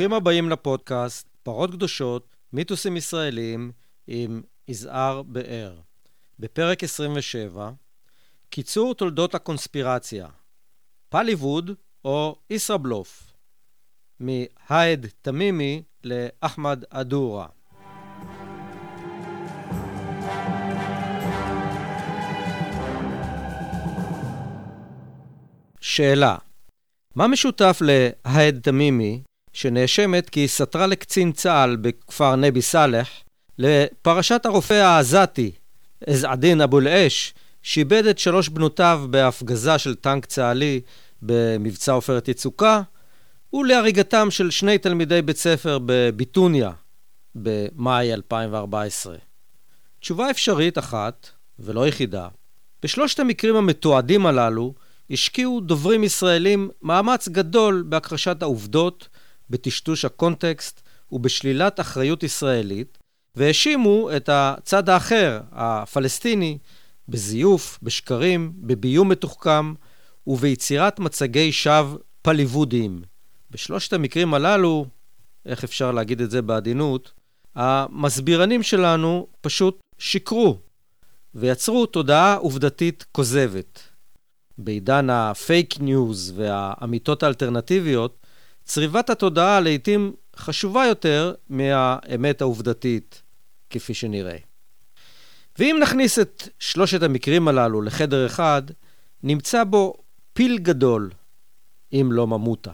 ברוכים הבאים לפודקאסט פרות קדושות, מיתוסים ישראלים עם יזהר באר. בפרק 27, קיצור תולדות הקונספירציה, פליווד או ישראבלוף, מהאד תמימי לאחמד אדורה. שאלה מה משותף להאד תמימי, שנאשמת כי סתרה לקצין צה"ל בכפר נבי סאלח, לפרשת הרופא העזתי, עז-עדין אבו אל-אש, שאיבד את שלוש בנותיו בהפגזה של טנק צה"לי במבצע עופרת יצוקה, ולהריגתם של שני תלמידי בית ספר בביטוניה במאי 2014. תשובה אפשרית אחת, ולא יחידה, בשלושת המקרים המתועדים הללו, השקיעו דוברים ישראלים מאמץ גדול בהכחשת העובדות, בטשטוש הקונטקסט ובשלילת אחריות ישראלית, והאשימו את הצד האחר, הפלסטיני, בזיוף, בשקרים, בביום מתוחכם וביצירת מצגי שווא פליוודיים. בשלושת המקרים הללו, איך אפשר להגיד את זה בעדינות, המסבירנים שלנו פשוט שיקרו ויצרו תודעה עובדתית כוזבת. בעידן הפייק ניוז והאמיתות האלטרנטיביות, צריבת התודעה לעתים חשובה יותר מהאמת העובדתית, כפי שנראה. ואם נכניס את שלושת המקרים הללו לחדר אחד, נמצא בו פיל גדול, אם לא ממותה.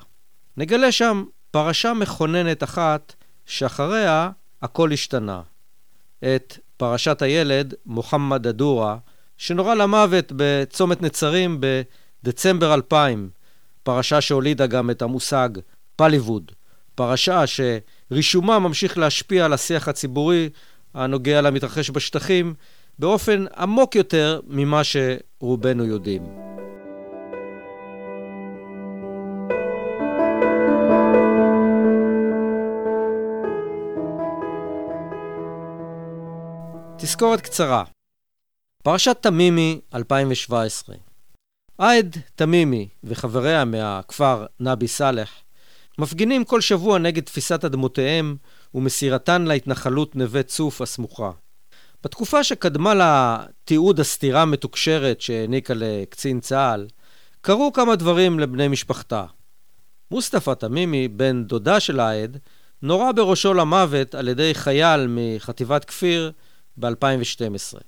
נגלה שם פרשה מכוננת אחת, שאחריה הכל השתנה. את פרשת הילד מוחמד א-דורה, שנורה למוות בצומת נצרים בדצמבר 2000, פרשה שהולידה גם את המושג פליווד, פרשה שרישומה ממשיך להשפיע על השיח הציבורי הנוגע למתרחש בשטחים באופן עמוק יותר ממה שרובנו יודעים. תזכורת קצרה. פרשת תמימי 2017 עאיד תמימי וחבריה מהכפר נבי סאלח מפגינים כל שבוע נגד תפיסת אדמותיהם ומסירתן להתנחלות נווה צוף הסמוכה. בתקופה שקדמה לתיעוד הסתירה המתוקשרת שהעניקה לקצין צה"ל, קרו כמה דברים לבני משפחתה. מוסטפא תמימי, בן דודה של העד, נורה בראשו למוות על ידי חייל מחטיבת כפיר ב-2012.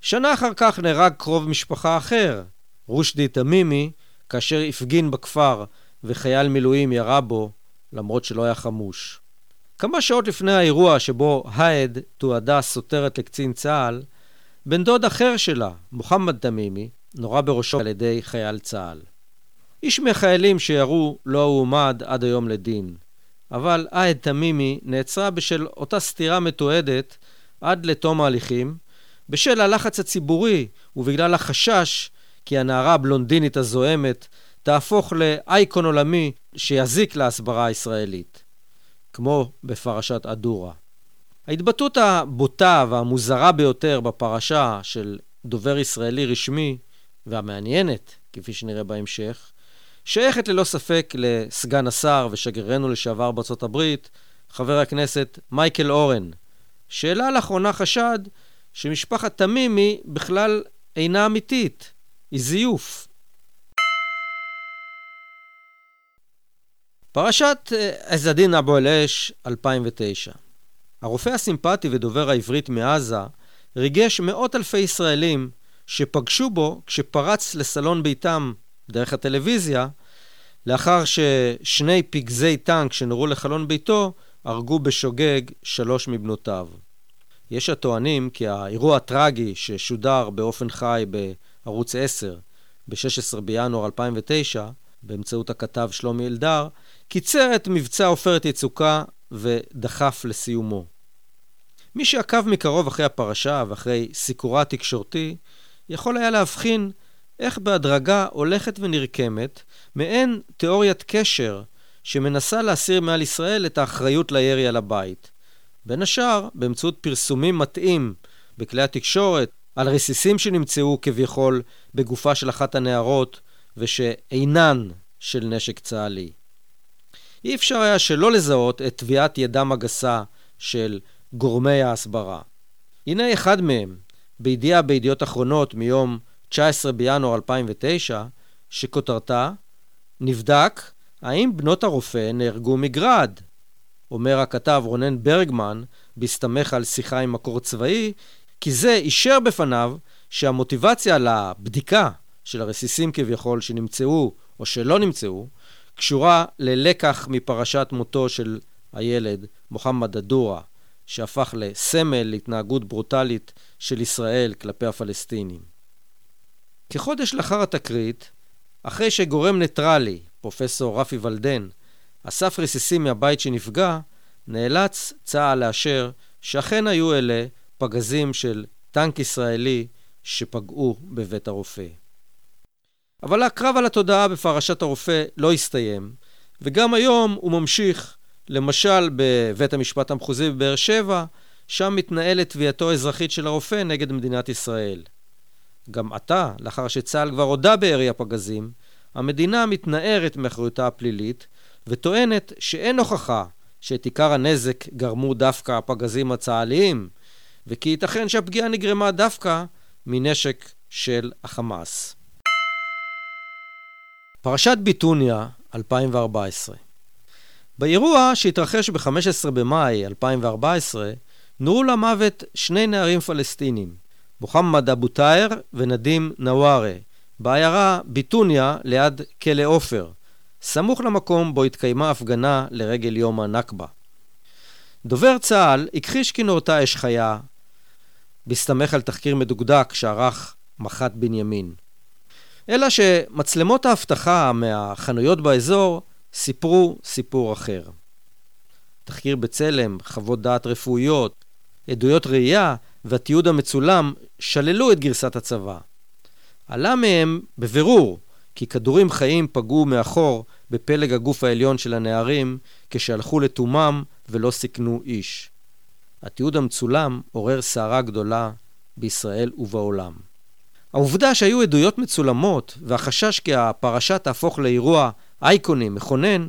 שנה אחר כך נהרג קרוב משפחה אחר, רושדי תמימי, כאשר הפגין בכפר וחייל מילואים ירה בו, למרות שלא היה חמוש. כמה שעות לפני האירוע שבו העד תועדה סותרת לקצין צה"ל, בן דוד אחר שלה, מוחמד תמימי, נורה בראשו על ידי חייל צה"ל. איש מהחיילים שירו לא הועמד עד היום לדין, אבל עהד תמימי נעצרה בשל אותה סתירה מתועדת עד לתום ההליכים, בשל הלחץ הציבורי ובגלל החשש כי הנערה הבלונדינית הזוהמת תהפוך לאייקון עולמי שיזיק להסברה הישראלית, כמו בפרשת אדורה. ההתבטאות הבוטה והמוזרה ביותר בפרשה של דובר ישראלי רשמי, והמעניינת, כפי שנראה בהמשך, שייכת ללא ספק לסגן השר ושגרירנו לשעבר בארצות הברית, חבר הכנסת מייקל אורן, שהעלה לאחרונה חשד שמשפחת תמימי בכלל אינה אמיתית, היא זיוף. פרשת עז-א-דין אבו אל-אש, 2009. הרופא הסימפטי ודובר העברית מעזה ריגש מאות אלפי ישראלים שפגשו בו כשפרץ לסלון ביתם דרך הטלוויזיה, לאחר ששני פגזי טנק שנורו לחלון ביתו הרגו בשוגג שלוש מבנותיו. יש הטוענים כי האירוע הטרגי ששודר באופן חי בערוץ 10 ב-16 בינואר 2009, באמצעות הכתב שלומי אלדר, קיצר את מבצע עופרת יצוקה ודחף לסיומו. מי שעקב מקרוב אחרי הפרשה ואחרי סיקורה התקשורתי, יכול היה להבחין איך בהדרגה הולכת ונרקמת מעין תיאוריית קשר שמנסה להסיר מעל ישראל את האחריות לירי על הבית. בין השאר, באמצעות פרסומים מתאים בכלי התקשורת על רסיסים שנמצאו כביכול בגופה של אחת הנערות ושאינן של נשק צה"לי. אי אפשר היה שלא לזהות את טביעת ידם הגסה של גורמי ההסברה. הנה אחד מהם, בידיעה בידיעות אחרונות מיום 19 בינואר 2009, שכותרתה נבדק האם בנות הרופא נהרגו מגראד. אומר הכתב רונן ברגמן, בהסתמך על שיחה עם מקור צבאי, כי זה אישר בפניו שהמוטיבציה לבדיקה של הרסיסים כביכול שנמצאו או שלא נמצאו, קשורה ללקח מפרשת מותו של הילד מוחמד א-דורה, שהפך לסמל להתנהגות ברוטלית של ישראל כלפי הפלסטינים. כחודש לאחר התקרית, אחרי שגורם ניטרלי, פרופסור רפי ולדן, אסף רסיסים מהבית שנפגע, נאלץ צה"ל לאשר שאכן היו אלה פגזים של טנק ישראלי שפגעו בבית הרופא. אבל הקרב על התודעה בפרשת הרופא לא הסתיים, וגם היום הוא ממשיך, למשל בבית המשפט המחוזי בבאר שבע, שם מתנהלת תביעתו האזרחית של הרופא נגד מדינת ישראל. גם עתה, לאחר שצה"ל כבר הודה בירי הפגזים, המדינה מתנערת מאחריותה הפלילית, וטוענת שאין הוכחה שאת עיקר הנזק גרמו דווקא הפגזים הצה"ליים, וכי ייתכן שהפגיעה נגרמה דווקא מנשק של החמאס. פרשת ביטוניה, 2014 באירוע שהתרחש ב-15 במאי 2014, נורו למוות שני נערים פלסטינים, מוחמד אבו טאהר ונדים נווארה, בעיירה ביטוניה ליד כלא עופר, סמוך למקום בו התקיימה הפגנה לרגל יום הנכבה. דובר צה"ל הכחיש כי נורתה אש חיה, בהסתמך על תחקיר מדוקדק שערך מח"ט בנימין. אלא שמצלמות האבטחה מהחנויות באזור סיפרו סיפור אחר. תחקיר בצלם, חוות דעת רפואיות, עדויות ראייה והתיעוד המצולם שללו את גרסת הצבא. עלה מהם בבירור כי כדורים חיים פגעו מאחור בפלג הגוף העליון של הנערים כשהלכו לתומם ולא סיכנו איש. התיעוד המצולם עורר סערה גדולה בישראל ובעולם. העובדה שהיו עדויות מצולמות והחשש כי הפרשה תהפוך לאירוע אייקוני מכונן,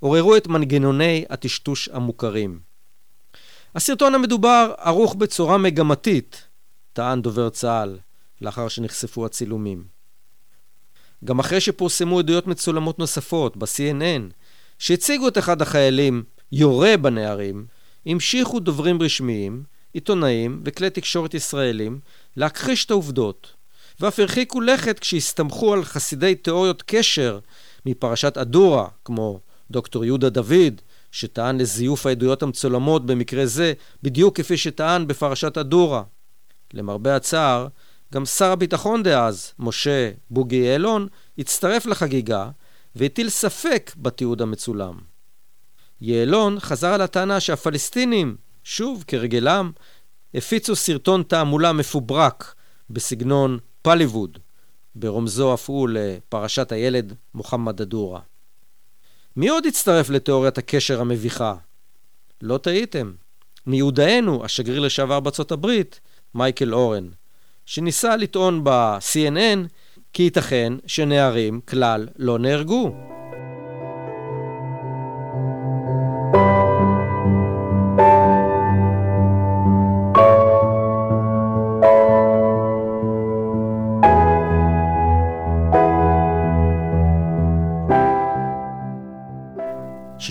עוררו את מנגנוני הטשטוש המוכרים. הסרטון המדובר ערוך בצורה מגמתית, טען דובר צה"ל, לאחר שנחשפו הצילומים. גם אחרי שפורסמו עדויות מצולמות נוספות ב-CNN, שהציגו את אחד החיילים יורה בנערים, המשיכו דוברים רשמיים, עיתונאים וכלי תקשורת ישראלים להכחיש את העובדות, ואף הרחיקו לכת כשהסתמכו על חסידי תיאוריות קשר מפרשת אדורה, כמו דוקטור יהודה דוד, שטען לזיוף העדויות המצולמות במקרה זה, בדיוק כפי שטען בפרשת אדורה. למרבה הצער, גם שר הביטחון דאז, משה בוגי יעלון, הצטרף לחגיגה והטיל ספק בתיעוד המצולם. יעלון חזר על הטענה שהפלסטינים, שוב כרגלם, הפיצו סרטון תעמולה מפוברק בסגנון פליווד, ברומזו אף הוא לפרשת הילד מוחמד א-דורה. מי עוד הצטרף לתיאוריית הקשר המביכה? לא טעיתם. מיודענו, השגריר לשעבר בארצות הברית, מייקל אורן, שניסה לטעון ב-CNN כי ייתכן שנערים כלל לא נהרגו.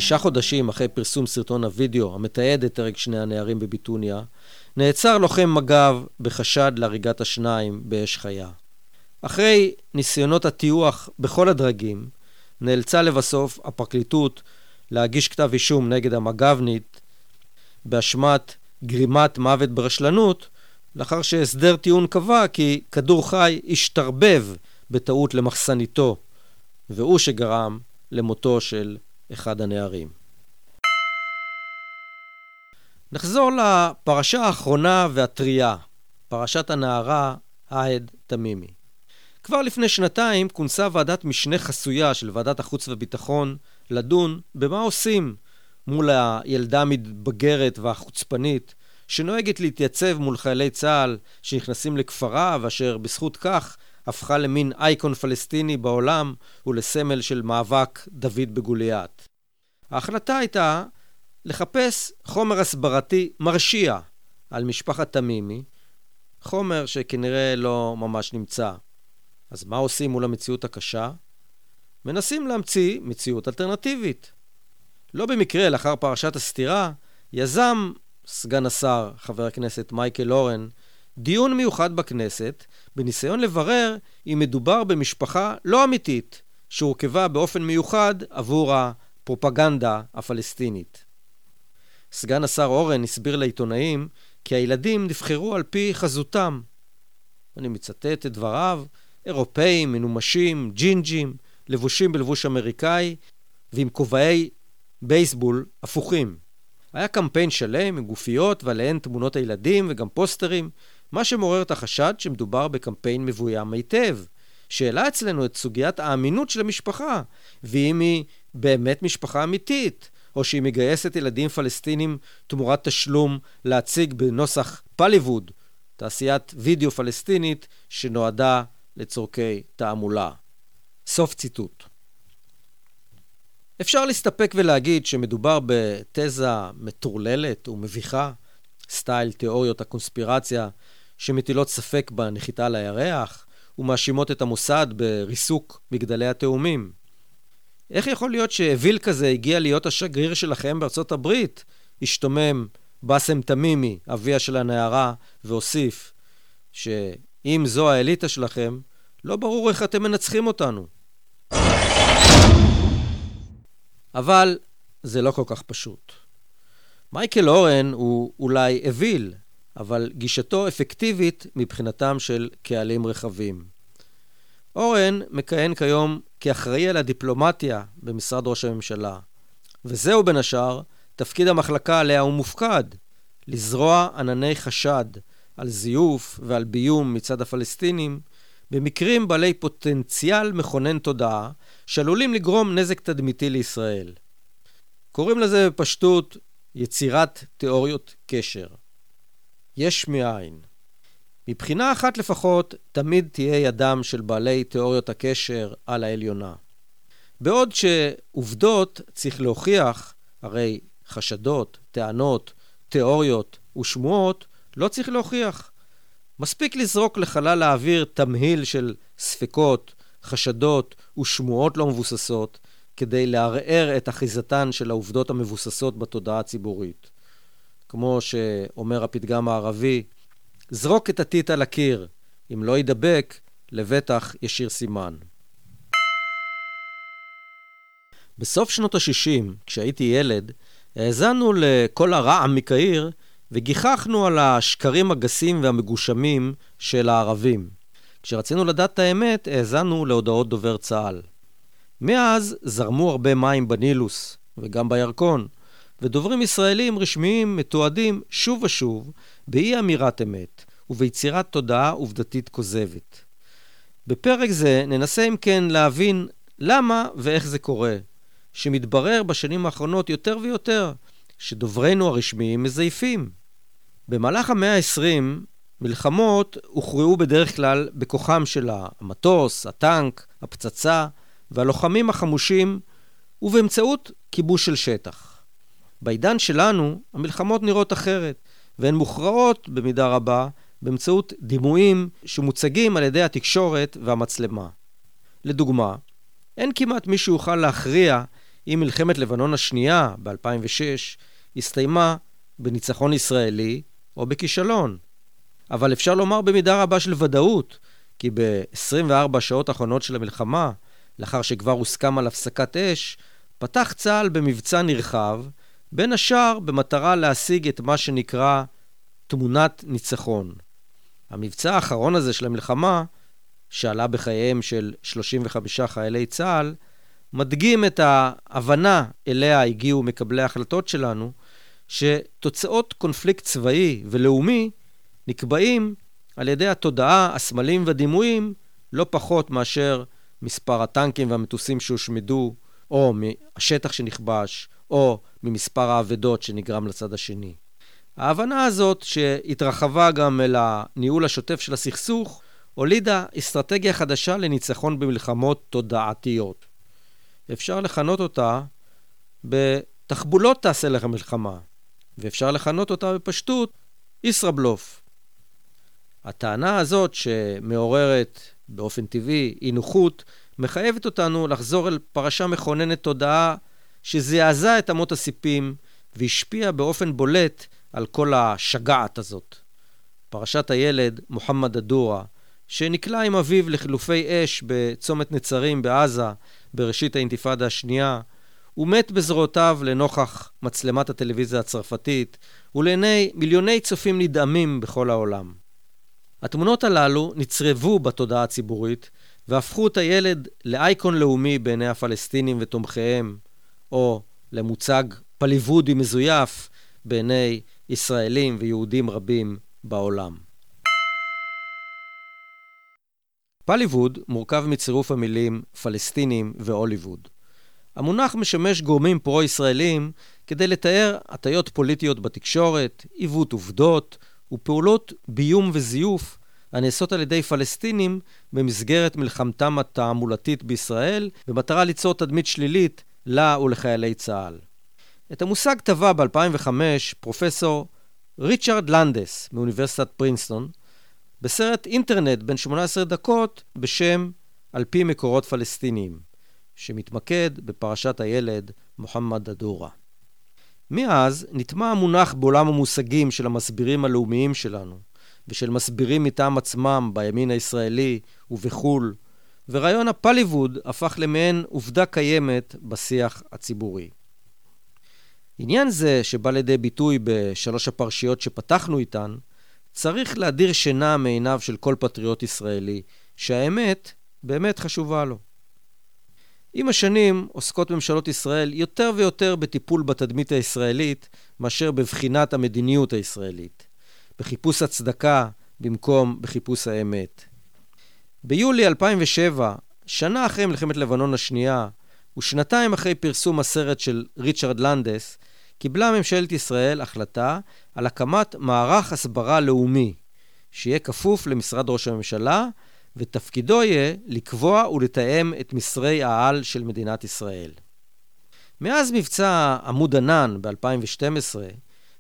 שישה חודשים אחרי פרסום סרטון הווידאו המתעד את הרג שני הנערים בביטוניה, נעצר לוחם מג"ב בחשד להריגת השניים באש חיה. אחרי ניסיונות הטיוח בכל הדרגים, נאלצה לבסוף הפרקליטות להגיש כתב אישום נגד המג"בנית באשמת גרימת מוות ברשלנות, לאחר שהסדר טיעון קבע כי כדור חי השתרבב בטעות למחסניתו, והוא שגרם למותו של אחד הנערים. נחזור לפרשה האחרונה והטריה, פרשת הנערה העד תמימי. כבר לפני שנתיים כונסה ועדת משנה חסויה של ועדת החוץ והביטחון לדון במה עושים מול הילדה המתבגרת והחוצפנית שנוהגת להתייצב מול חיילי צה"ל שנכנסים לכפרה ואשר בזכות כך הפכה למין אייקון פלסטיני בעולם ולסמל של מאבק דוד בגוליית. ההחלטה הייתה לחפש חומר הסברתי מרשיע על משפחת תמימי, חומר שכנראה לא ממש נמצא. אז מה עושים מול המציאות הקשה? מנסים להמציא מציאות אלטרנטיבית. לא במקרה, לאחר פרשת הסתירה, יזם סגן השר, חבר הכנסת מייקל אורן, דיון מיוחד בכנסת, בניסיון לברר אם מדובר במשפחה לא אמיתית, שהורכבה באופן מיוחד עבור הפרופגנדה הפלסטינית. סגן השר אורן הסביר לעיתונאים כי הילדים נבחרו על פי חזותם. אני מצטט את דבריו, אירופאים, מנומשים, ג'ינג'ים, לבושים בלבוש אמריקאי ועם כובעי בייסבול הפוכים. היה קמפיין שלם עם גופיות ועליהן תמונות הילדים וגם פוסטרים, מה שמעורר את החשד שמדובר בקמפיין מבוים היטב. שהעלה אצלנו את סוגיית האמינות של המשפחה, ואם היא באמת משפחה אמיתית, או שהיא מגייסת ילדים פלסטינים תמורת תשלום להציג בנוסח פליווד, תעשיית וידאו פלסטינית שנועדה לצורכי תעמולה. סוף ציטוט. אפשר להסתפק ולהגיד שמדובר בתזה מטורללת ומביכה, סטייל תיאוריות הקונספירציה שמטילות ספק בנחיתה על הירח, ומאשימות את המוסד בריסוק מגדלי התאומים. איך יכול להיות שאוויל כזה הגיע להיות השגריר שלכם בארצות הברית? השתומם באסם תמימי, אביה של הנערה, והוסיף שאם זו האליטה שלכם, לא ברור איך אתם מנצחים אותנו. אבל זה לא כל כך פשוט. מייקל אורן הוא אולי אוויל, אבל גישתו אפקטיבית מבחינתם של קהלים רחבים. אורן מכהן כיום כאחראי על הדיפלומטיה במשרד ראש הממשלה, וזהו בין השאר תפקיד המחלקה עליה הוא מופקד, לזרוע ענני חשד על זיוף ועל ביום מצד הפלסטינים במקרים בעלי פוטנציאל מכונן תודעה שעלולים לגרום נזק תדמיתי לישראל. קוראים לזה בפשטות יצירת תיאוריות קשר. יש מאין. מבחינה אחת לפחות, תמיד תהיה ידם של בעלי תיאוריות הקשר על העליונה. בעוד שעובדות צריך להוכיח, הרי חשדות, טענות, תיאוריות ושמועות לא צריך להוכיח. מספיק לזרוק לחלל האוויר תמהיל של ספקות, חשדות ושמועות לא מבוססות כדי לערער את אחיזתן של העובדות המבוססות בתודעה הציבורית. כמו שאומר הפתגם הערבי, זרוק את הטיט על הקיר, אם לא יידבק, לבטח ישיר סימן. בסוף שנות ה-60, כשהייתי ילד, האזנו לכל הרעם מקהיר וגיחכנו על השקרים הגסים והמגושמים של הערבים. כשרצינו לדעת את האמת, האזנו להודעות דובר צה"ל. מאז זרמו הרבה מים בנילוס, וגם בירקון, ודוברים ישראלים רשמיים מתועדים שוב ושוב באי אמירת אמת וביצירת תודעה עובדתית כוזבת. בפרק זה ננסה אם כן להבין למה ואיך זה קורה, שמתברר בשנים האחרונות יותר ויותר שדוברינו הרשמיים מזייפים. במהלך המאה ה-20 מלחמות הוכרעו בדרך כלל בכוחם של המטוס, הטנק, הפצצה והלוחמים החמושים ובאמצעות כיבוש של שטח. בעידן שלנו המלחמות נראות אחרת, והן מוכרעות במידה רבה באמצעות דימויים שמוצגים על ידי התקשורת והמצלמה. לדוגמה, אין כמעט מי שיוכל להכריע אם מלחמת לבנון השנייה ב-2006 הסתיימה בניצחון ישראלי או בכישלון. אבל אפשר לומר במידה רבה של ודאות, כי ב-24 השעות האחרונות של המלחמה, לאחר שכבר הוסכם על הפסקת אש, פתח צה"ל במבצע נרחב בין השאר במטרה להשיג את מה שנקרא תמונת ניצחון. המבצע האחרון הזה של המלחמה, שעלה בחייהם של 35 חיילי צה"ל, מדגים את ההבנה אליה הגיעו מקבלי ההחלטות שלנו, שתוצאות קונפליקט צבאי ולאומי נקבעים על ידי התודעה, הסמלים והדימויים, לא פחות מאשר מספר הטנקים והמטוסים שהושמדו, או מהשטח שנכבש, או ממספר האבדות שנגרם לצד השני. ההבנה הזאת, שהתרחבה גם אל הניהול השוטף של הסכסוך, הולידה אסטרטגיה חדשה לניצחון במלחמות תודעתיות. אפשר לכנות אותה בתחבולות תעשה לך מלחמה, ואפשר לכנות אותה בפשטות ישראבלוף. הטענה הזאת, שמעוררת באופן טבעי אי נוחות, מחייבת אותנו לחזור אל פרשה מכוננת תודעה שזעזעה את אמות הסיפים והשפיעה באופן בולט על כל השגעת הזאת. פרשת הילד, מוחמד א-דורה, שנקלע עם אביו לחילופי אש בצומת נצרים בעזה בראשית האינתיפאדה השנייה, הוא מת בזרועותיו לנוכח מצלמת הטלוויזיה הצרפתית ולעיני מיליוני צופים נדהמים בכל העולם. התמונות הללו נצרבו בתודעה הציבורית והפכו את הילד לאייקון לאומי בעיני הפלסטינים ותומכיהם, או למוצג פליוודי מזויף בעיני ישראלים ויהודים רבים בעולם. פליווד מורכב מצירוף המילים פלסטינים והוליווד. המונח משמש גורמים פרו-ישראלים כדי לתאר הטיות פוליטיות בתקשורת, עיוות עובדות ופעולות ביום וזיוף הנעשות על ידי פלסטינים במסגרת מלחמתם התעמולתית בישראל, במטרה ליצור תדמית שלילית לה ולחיילי צה"ל. את המושג טבע ב-2005 פרופסור ריצ'רד לנדס מאוניברסיטת פרינסטון, בסרט אינטרנט בן 18 דקות בשם על פי מקורות פלסטיניים, שמתמקד בפרשת הילד מוחמד א-דורה. מאז נטמע המונח בעולם המושגים של המסבירים הלאומיים שלנו, ושל מסבירים מטעם עצמם בימין הישראלי ובחו"ל, ורעיון הפליווד הפך למעין עובדה קיימת בשיח הציבורי. עניין זה, שבא לידי ביטוי בשלוש הפרשיות שפתחנו איתן, צריך להדיר שינה מעיניו של כל פטריוט ישראלי, שהאמת באמת חשובה לו. עם השנים עוסקות ממשלות ישראל יותר ויותר בטיפול בתדמית הישראלית מאשר בבחינת המדיניות הישראלית, בחיפוש הצדקה במקום בחיפוש האמת. ביולי 2007, שנה אחרי מלחמת לבנון השנייה, ושנתיים אחרי פרסום הסרט של ריצ'רד לנדס, קיבלה ממשלת ישראל החלטה על הקמת מערך הסברה לאומי, שיהיה כפוף למשרד ראש הממשלה, ותפקידו יהיה לקבוע ולתאם את מסרי העל של מדינת ישראל. מאז מבצע עמוד ענן ב-2012,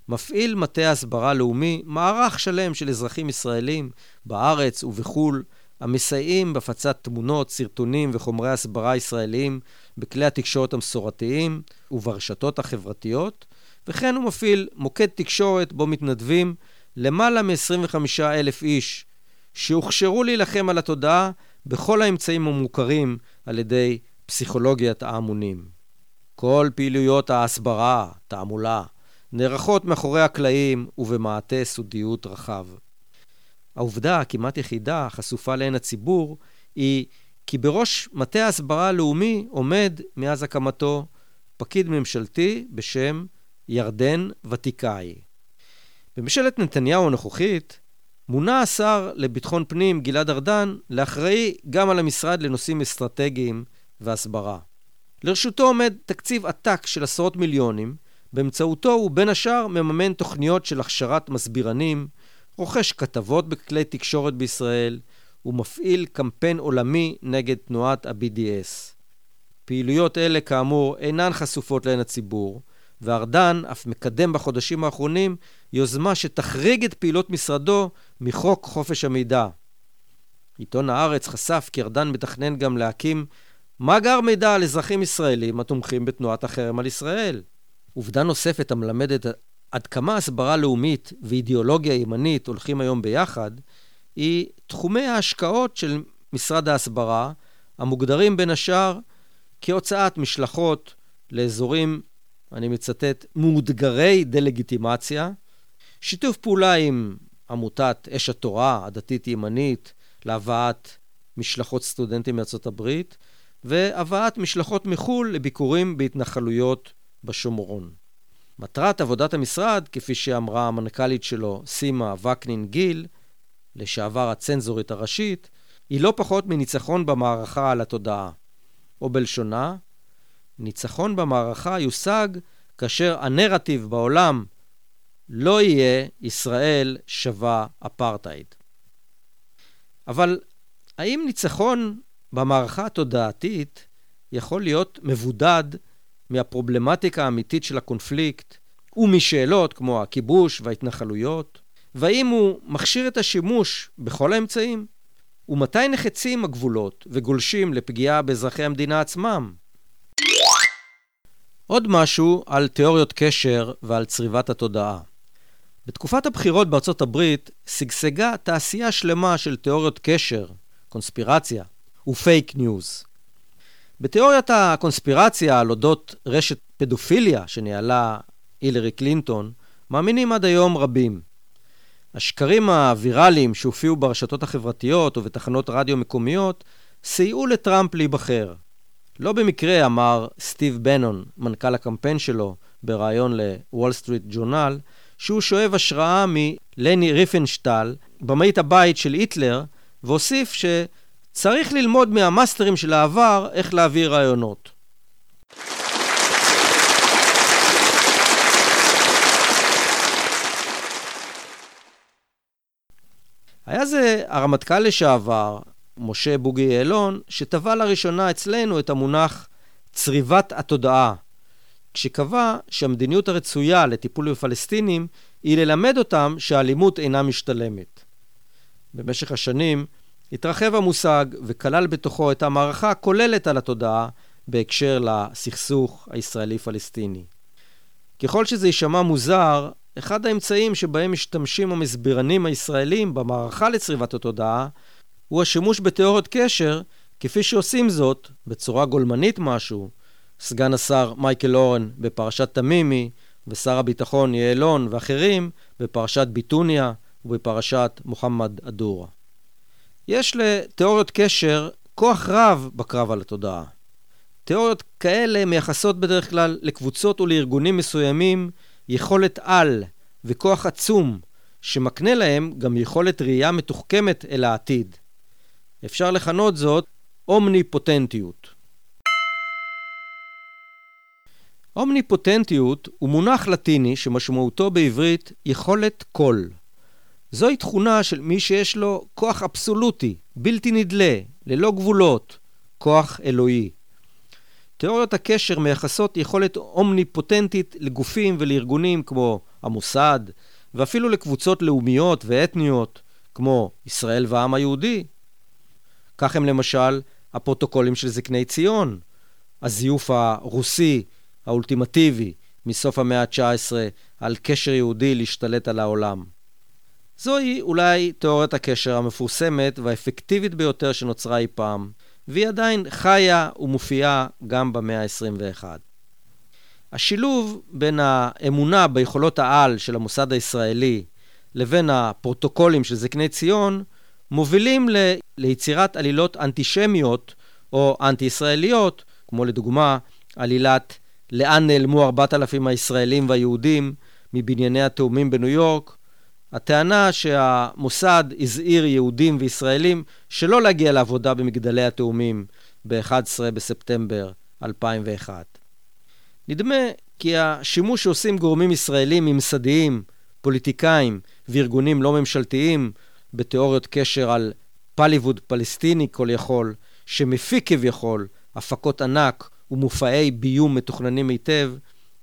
מפעיל מטה הסברה לאומי מערך שלם של אזרחים ישראלים בארץ ובחו"ל, המסייעים בהפצת תמונות, סרטונים וחומרי הסברה ישראליים בכלי התקשורת המסורתיים וברשתות החברתיות, וכן הוא מפעיל מוקד תקשורת בו מתנדבים למעלה מ-25 אלף איש שהוכשרו להילחם על התודעה בכל האמצעים המוכרים על ידי פסיכולוגיית ההמונים. כל פעילויות ההסברה, תעמולה, נערכות מאחורי הקלעים ובמעטה סודיות רחב. העובדה הכמעט יחידה החשופה לעין הציבור היא כי בראש מטה ההסברה הלאומי עומד, מאז הקמתו, פקיד ממשלתי בשם ירדן ותיקאי. בממשלת נתניהו הנוכחית מונה השר לביטחון פנים גלעד ארדן לאחראי גם על המשרד לנושאים אסטרטגיים והסברה. לרשותו עומד תקציב עתק של עשרות מיליונים, באמצעותו הוא בין השאר מממן תוכניות של הכשרת מסבירנים, רוכש כתבות בכלי תקשורת בישראל ומפעיל קמפיין עולמי נגד תנועת ה-BDS. פעילויות אלה כאמור אינן חשופות לעין הציבור, וארדן אף מקדם בחודשים האחרונים יוזמה שתחריג את פעילות משרדו מחוק חופש המידע. עיתון הארץ חשף כי ארדן מתכנן גם להקים מאגר מידע על אזרחים ישראלים התומכים בתנועת החרם על ישראל. עובדה נוספת המלמדת עד כמה הסברה לאומית ואידיאולוגיה ימנית הולכים היום ביחד, היא תחומי ההשקעות של משרד ההסברה, המוגדרים בין השאר כהוצאת משלחות לאזורים אני מצטט, מאותגרי דה-לגיטימציה, שיתוף פעולה עם עמותת אש התורה, הדתית-ימנית, להבאת משלחות סטודנטים מארצות הברית, והבאת משלחות מחו"ל לביקורים בהתנחלויות בשומרון. מטרת עבודת המשרד, כפי שאמרה המנכ"לית שלו, סימה וקנין גיל, לשעבר הצנזורית הראשית, היא לא פחות מניצחון במערכה על התודעה. או בלשונה, ניצחון במערכה יושג כאשר הנרטיב בעולם לא יהיה ישראל שווה אפרטהייד. אבל האם ניצחון במערכה התודעתית יכול להיות מבודד מהפרובלמטיקה האמיתית של הקונפליקט ומשאלות כמו הכיבוש וההתנחלויות? והאם הוא מכשיר את השימוש בכל האמצעים? ומתי נחצים הגבולות וגולשים לפגיעה באזרחי המדינה עצמם? עוד משהו על תיאוריות קשר ועל צריבת התודעה. בתקופת הבחירות בארצות הברית שגשגה תעשייה שלמה של תיאוריות קשר, קונספירציה ופייק ניוז. בתיאוריית הקונספירציה על אודות רשת פדופיליה שניהלה הילרי קלינטון, מאמינים עד היום רבים. השקרים הוויראליים שהופיעו ברשתות החברתיות ובתחנות רדיו מקומיות סייעו לטראמפ להיבחר. לא במקרה אמר סטיב בנון, מנכ"ל הקמפיין שלו, בריאיון לוול סטריט ג'ורנל, שהוא שואב השראה מלני ריפנשטל, במאית הבית של היטלר, והוסיף שצריך ללמוד מהמאסטרים של העבר איך להעביר רעיונות. היה זה הרמטכ"ל לשעבר, משה בוגי יעלון, שטבע לראשונה אצלנו את המונח צריבת התודעה, כשקבע שהמדיניות הרצויה לטיפול בפלסטינים היא ללמד אותם שהאלימות אינה משתלמת. במשך השנים התרחב המושג וכלל בתוכו את המערכה הכוללת על התודעה בהקשר לסכסוך הישראלי-פלסטיני. ככל שזה יישמע מוזר, אחד האמצעים שבהם משתמשים המסבירנים הישראלים במערכה לצריבת התודעה הוא השימוש בתיאוריות קשר, כפי שעושים זאת, בצורה גולמנית משהו, סגן השר מייקל אורן בפרשת תמימי, ושר הביטחון יעלון ואחרים בפרשת ביטוניה ובפרשת מוחמד א-דורה. יש לתיאוריות קשר כוח רב בקרב על התודעה. תיאוריות כאלה מייחסות בדרך כלל לקבוצות ולארגונים מסוימים יכולת על וכוח עצום, שמקנה להם גם יכולת ראייה מתוחכמת אל העתיד. אפשר לכנות זאת אומניפוטנטיות. אומניפוטנטיות הוא מונח לטיני שמשמעותו בעברית יכולת קול. זוהי תכונה של מי שיש לו כוח אבסולוטי, בלתי נדלה, ללא גבולות, כוח אלוהי. תיאוריות הקשר מייחסות יכולת אומניפוטנטית לגופים ולארגונים כמו המוסד, ואפילו לקבוצות לאומיות ואתניות, כמו ישראל והעם היהודי. כך הם למשל הפרוטוקולים של זקני ציון, הזיוף הרוסי האולטימטיבי מסוף המאה ה-19 על קשר יהודי להשתלט על העולם. זוהי אולי תיאוריית הקשר המפורסמת והאפקטיבית ביותר שנוצרה אי פעם, והיא עדיין חיה ומופיעה גם במאה ה-21. השילוב בין האמונה ביכולות העל של המוסד הישראלי לבין הפרוטוקולים של זקני ציון מובילים ל... ליצירת עלילות אנטישמיות או אנטי-ישראליות, כמו לדוגמה עלילת לאן נעלמו 4,000 הישראלים והיהודים מבנייני התאומים בניו יורק, הטענה שהמוסד הזהיר יהודים וישראלים שלא להגיע לעבודה במגדלי התאומים ב-11 בספטמבר 2001. נדמה כי השימוש שעושים גורמים ישראלים ממסדיים, פוליטיקאים וארגונים לא ממשלתיים בתיאוריות קשר על פליווד פלסטיני כל יכול, שמפיק כביכול הפקות ענק ומופעי ביום מתוכננים היטב,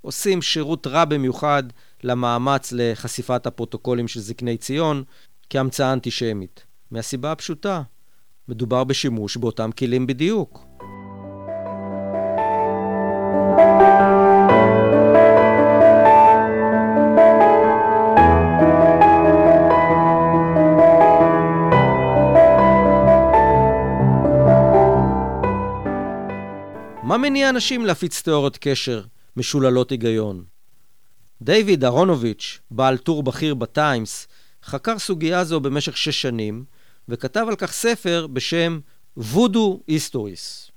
עושים שירות רע במיוחד למאמץ לחשיפת הפרוטוקולים של זקני ציון כהמצאה אנטישמית. מהסיבה הפשוטה, מדובר בשימוש באותם כלים בדיוק. מה מניע אנשים להפיץ תיאוריות קשר משוללות היגיון? דיוויד אהרונוביץ', בעל טור בכיר בטיימס, חקר סוגיה זו במשך שש שנים, וכתב על כך ספר בשם וודו היסטוריס.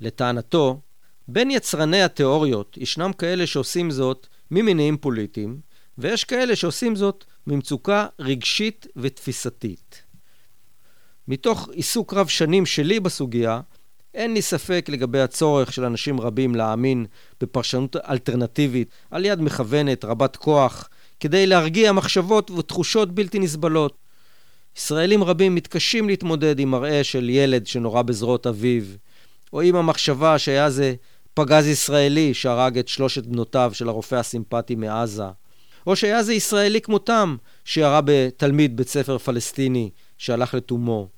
לטענתו, בין יצרני התיאוריות ישנם כאלה שעושים זאת ממניעים פוליטיים, ויש כאלה שעושים זאת ממצוקה רגשית ותפיסתית. מתוך עיסוק רב שנים שלי בסוגיה, אין לי ספק לגבי הצורך של אנשים רבים להאמין בפרשנות אלטרנטיבית על יד מכוונת, רבת כוח, כדי להרגיע מחשבות ותחושות בלתי נסבלות. ישראלים רבים מתקשים להתמודד עם מראה של ילד שנורה בזרועות אביו, או עם המחשבה שהיה זה פגז ישראלי שהרג את שלושת בנותיו של הרופא הסימפטי מעזה, או שהיה זה ישראלי כמותם שירה בתלמיד בית ספר פלסטיני שהלך לתומו,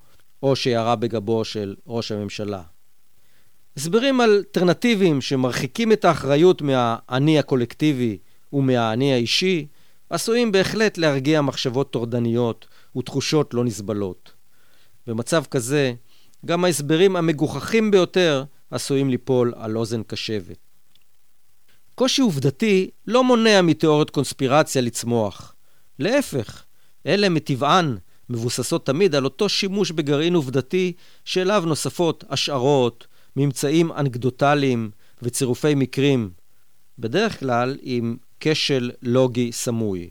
או שירה בגבו של ראש הממשלה. הסברים אלטרנטיביים שמרחיקים את האחריות מהאני הקולקטיבי ומהאני האישי, עשויים בהחלט להרגיע מחשבות טורדניות ותחושות לא נסבלות. במצב כזה, גם ההסברים המגוחכים ביותר עשויים ליפול על אוזן קשבת. קושי עובדתי לא מונע מתיאוריות קונספירציה לצמוח. להפך, אלה מטבען מבוססות תמיד על אותו שימוש בגרעין עובדתי שאליו נוספות השערות, ממצאים אנקדוטליים וצירופי מקרים, בדרך כלל עם כשל לוגי סמוי.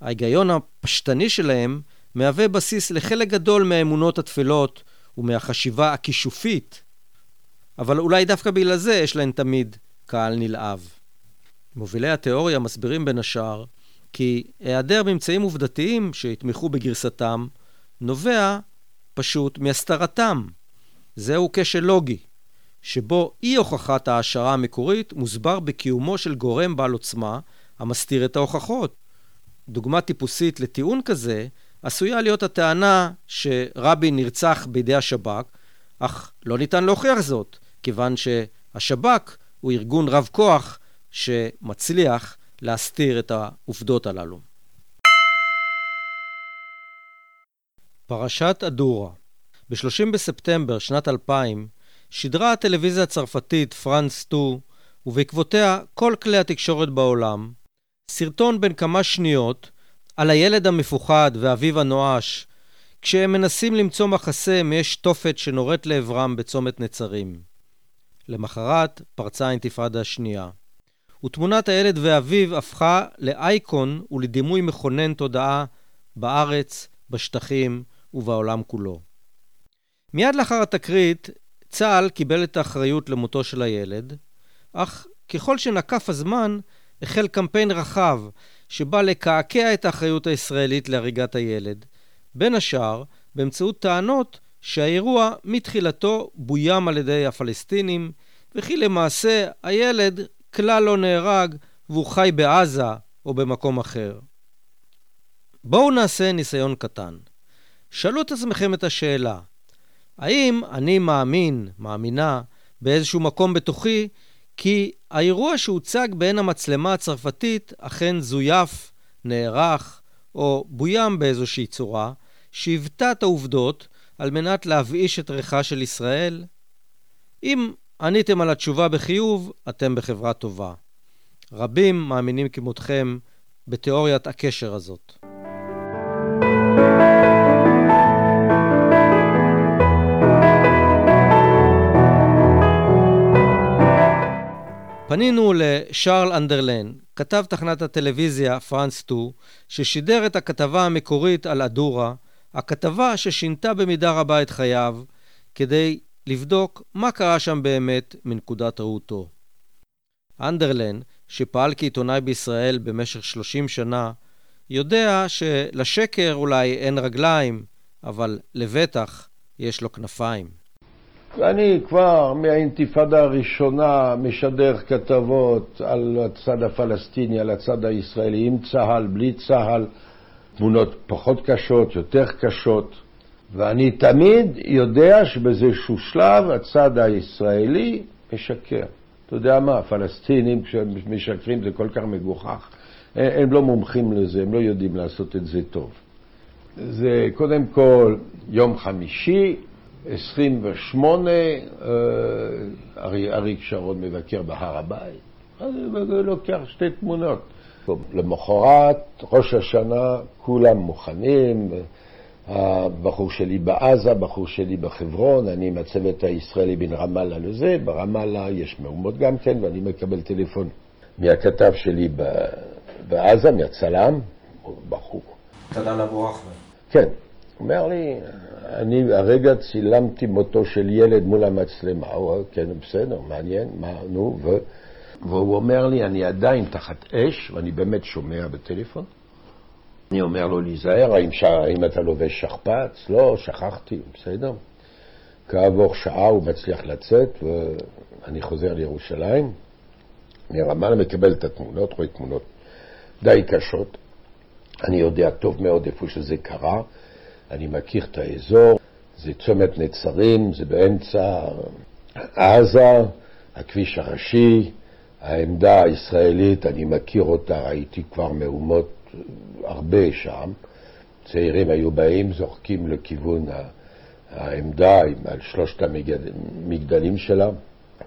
ההיגיון הפשטני שלהם מהווה בסיס לחלק גדול מהאמונות התפלות ומהחשיבה הכישופית, אבל אולי דווקא בגלל זה יש להן תמיד קהל נלהב. מובילי התיאוריה מסבירים בין השאר כי היעדר ממצאים עובדתיים שיתמכו בגרסתם נובע פשוט מהסתרתם. זהו כשל לוגי, שבו אי הוכחת ההשערה המקורית מוסבר בקיומו של גורם בעל עוצמה המסתיר את ההוכחות. דוגמה טיפוסית לטיעון כזה עשויה להיות הטענה שרבין נרצח בידי השב"כ, אך לא ניתן להוכיח זאת, כיוון שהשב"כ הוא ארגון רב כוח שמצליח להסתיר את העובדות הללו. פרשת אדורה ב-30 בספטמבר שנת 2000 שידרה הטלוויזיה הצרפתית פרנס 2 ובעקבותיה כל כלי התקשורת בעולם סרטון בן כמה שניות על הילד המפוחד ואביו הנואש כשהם מנסים למצוא מחסה מאש תופת שנורית לעברם בצומת נצרים. למחרת פרצה האינתיפאדה השנייה. ותמונת הילד ואביו הפכה לאייקון ולדימוי מכונן תודעה בארץ, בשטחים ובעולם כולו. מיד לאחר התקרית, צה"ל קיבל את האחריות למותו של הילד, אך ככל שנקף הזמן, החל קמפיין רחב שבא לקעקע את האחריות הישראלית להריגת הילד, בין השאר באמצעות טענות שהאירוע מתחילתו בוים על ידי הפלסטינים, וכי למעשה הילד כלל לא נהרג והוא חי בעזה או במקום אחר. בואו נעשה ניסיון קטן. שאלו את עצמכם את השאלה, האם אני מאמין, מאמינה, באיזשהו מקום בתוכי, כי האירוע שהוצג בעין המצלמה הצרפתית אכן זויף, נערך או בוים באיזושהי צורה, שהיוותה את העובדות על מנת להבאיש את ריחה של ישראל? אם עניתם על התשובה בחיוב, אתם בחברה טובה. רבים מאמינים כמותכם בתיאוריית הקשר הזאת. פנינו לשארל אנדרלן, כתב תחנת הטלוויזיה פרנס 2, ששידר את הכתבה המקורית על אדורה, הכתבה ששינתה במידה רבה את חייו, כדי לבדוק מה קרה שם באמת מנקודת ראותו. אנדרלן, שפעל כעיתונאי בישראל במשך 30 שנה, יודע שלשקר אולי אין רגליים, אבל לבטח יש לו כנפיים. ואני כבר מהאינתיפאדה הראשונה משדר כתבות על הצד הפלסטיני, על הצד הישראלי, עם צה"ל, בלי צה"ל, תמונות פחות קשות, יותר קשות. ואני תמיד יודע שבאיזשהו שלב הצד הישראלי משקר. אתה יודע מה, הפלסטינים כשהם משקרים זה כל כך מגוחך. הם לא מומחים לזה, הם לא יודעים לעשות את זה טוב. זה קודם כל יום חמישי, 28, אה, אריק שרון מבקר בהר הבית, אז הוא לוקח שתי תמונות. למחרת, ראש השנה, כולם מוכנים, הבחור שלי בעזה, הבחור שלי בחברון, אני עם הצוות הישראלי בין רמאללה לזה, ברמאללה יש מהומות גם כן, ואני מקבל טלפון מהכתב שלי בעזה, מהצלם, בחור. טלאל אבו אחמד. כן. אומר לי, אני הרגע צילמתי מותו של ילד מול המצלמה, הוא כן, בסדר, מעניין, מה, נו, ו... והוא אומר לי, אני עדיין תחת אש, ואני באמת שומע בטלפון. אני אומר לו להיזהר, האם, ש... האם אתה לובש שכפ"ץ? לא, שכחתי, בסדר. כעבור שעה הוא מצליח לצאת, ואני חוזר לירושלים. מרמאללה מקבל את התמונות, רואה תמונות די קשות. אני יודע טוב מאוד איפה שזה קרה, אני מכיר את האזור, זה צומת נצרים, זה באמצע עזה, הכביש הראשי, העמדה הישראלית, אני מכיר אותה, ראיתי כבר מהומות הרבה שם. צעירים היו באים, זורקים לכיוון העמדה על שלושת המגדלים שלה,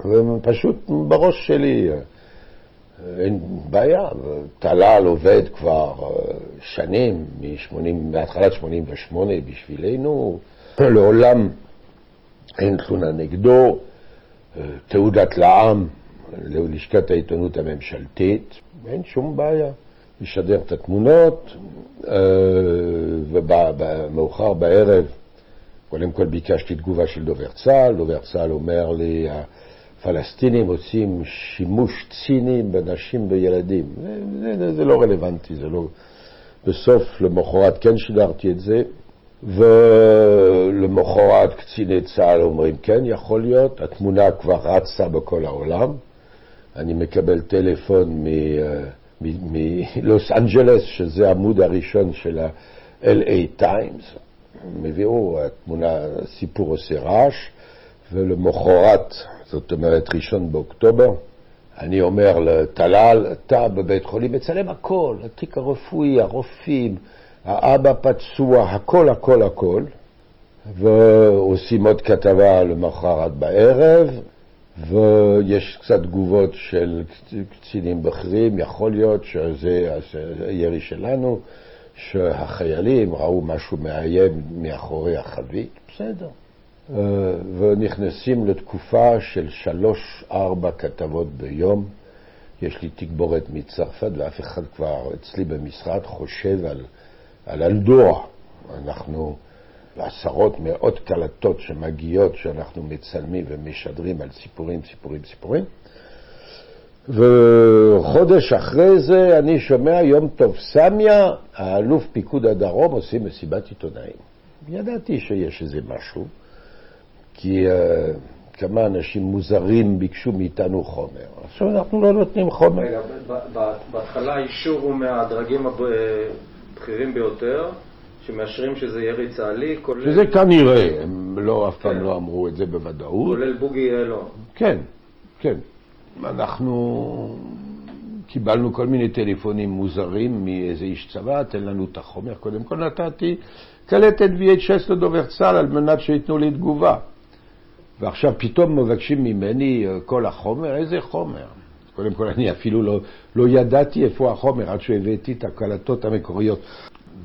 ופשוט בראש שלי אין בעיה, טלל עובד כבר שנים, מהתחלת 88 בשבילנו, לעולם אין תלונה נגדו, תעודת לעם ללשכת העיתונות הממשלתית, אין שום בעיה. לשדר את התמונות, ומאוחר בערב, קודם כל ביקשתי תגובה של דובר צה"ל, דובר צה"ל אומר לי, הפלסטינים עושים שימוש ציני בנשים וילדים. זה, זה, זה לא רלוונטי, זה לא... בסוף, למחרת כן שידרתי את זה, ולמחרת קציני צה"ל אומרים, כן, יכול להיות, התמונה כבר רצה בכל העולם. אני מקבל טלפון מלוס אנג'לס, שזה העמוד הראשון של ה-LA Times. הם הביאו, התמונה, סיפור עושה רעש, ולמחרת, זאת אומרת, ראשון באוקטובר, אני אומר לטלל, אתה בבית חולים, מצלם הכל, התיק הרפואי, הרופאים, האבא פצוע, הכל, הכל, הכל, ועושים עוד כתבה למחרת בערב, ויש קצת תגובות של קצינים בכירים, יכול להיות שזה ירי שלנו, שהחיילים ראו משהו מאיים מאחורי החבית, בסדר. ונכנסים לתקופה של שלוש-ארבע כתבות ביום. יש לי תגבורת מצרפת, ואף אחד כבר אצלי במשרד חושב על, על אלדוע. אנחנו עשרות, מאות קלטות שמגיעות, שאנחנו מצלמים ומשדרים על סיפורים, סיפורים, סיפורים. וחודש אחרי זה אני שומע יום טוב סמיה, האלוף פיקוד הדרום עושים מסיבת עיתונאים. ידעתי שיש איזה משהו, כי uh, כמה אנשים מוזרים ביקשו מאיתנו חומר. עכשיו אנחנו לא נותנים חומר. רגע, בהתחלה האישור הוא מהדרגים הבכירים ביותר, שמאשרים שזה ירי צה"לי, כולל... שזה כנראה, הם לא, אף פעם כן. לא אמרו את זה בוודאות. כולל בוגי יעלון. כן, כן. אנחנו קיבלנו כל מיני טלפונים מוזרים מאיזה איש צבא, תן לנו את החומר. קודם כל נתתי קלטת VHS לדובר צה"ל על מנת שייתנו לי תגובה. ועכשיו פתאום מבקשים ממני אה, כל החומר, איזה חומר? קודם כל, אני אפילו לא, לא ידעתי איפה החומר עד שהבאתי את הקלטות המקוריות.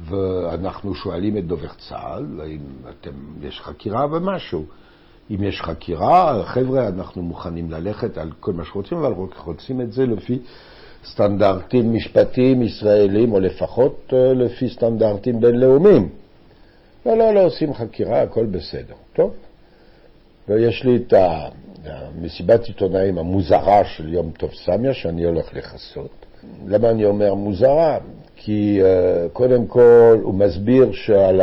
ואנחנו שואלים את דובר צה"ל, האם אתם, יש חקירה ומשהו. אם יש חקירה, חבר'ה, אנחנו מוכנים ללכת על כל מה שרוצים, אבל רוצים את זה לפי סטנדרטים משפטיים ישראלים, או לפחות אה, לפי סטנדרטים בינלאומיים. לא, לא, לא עושים חקירה, הכל בסדר. טוב. ויש לי את המסיבת עיתונאים המוזרה של יום טוב סמיה, שאני הולך לכסות. למה אני אומר מוזרה? כי uh, קודם כל הוא מסביר שעל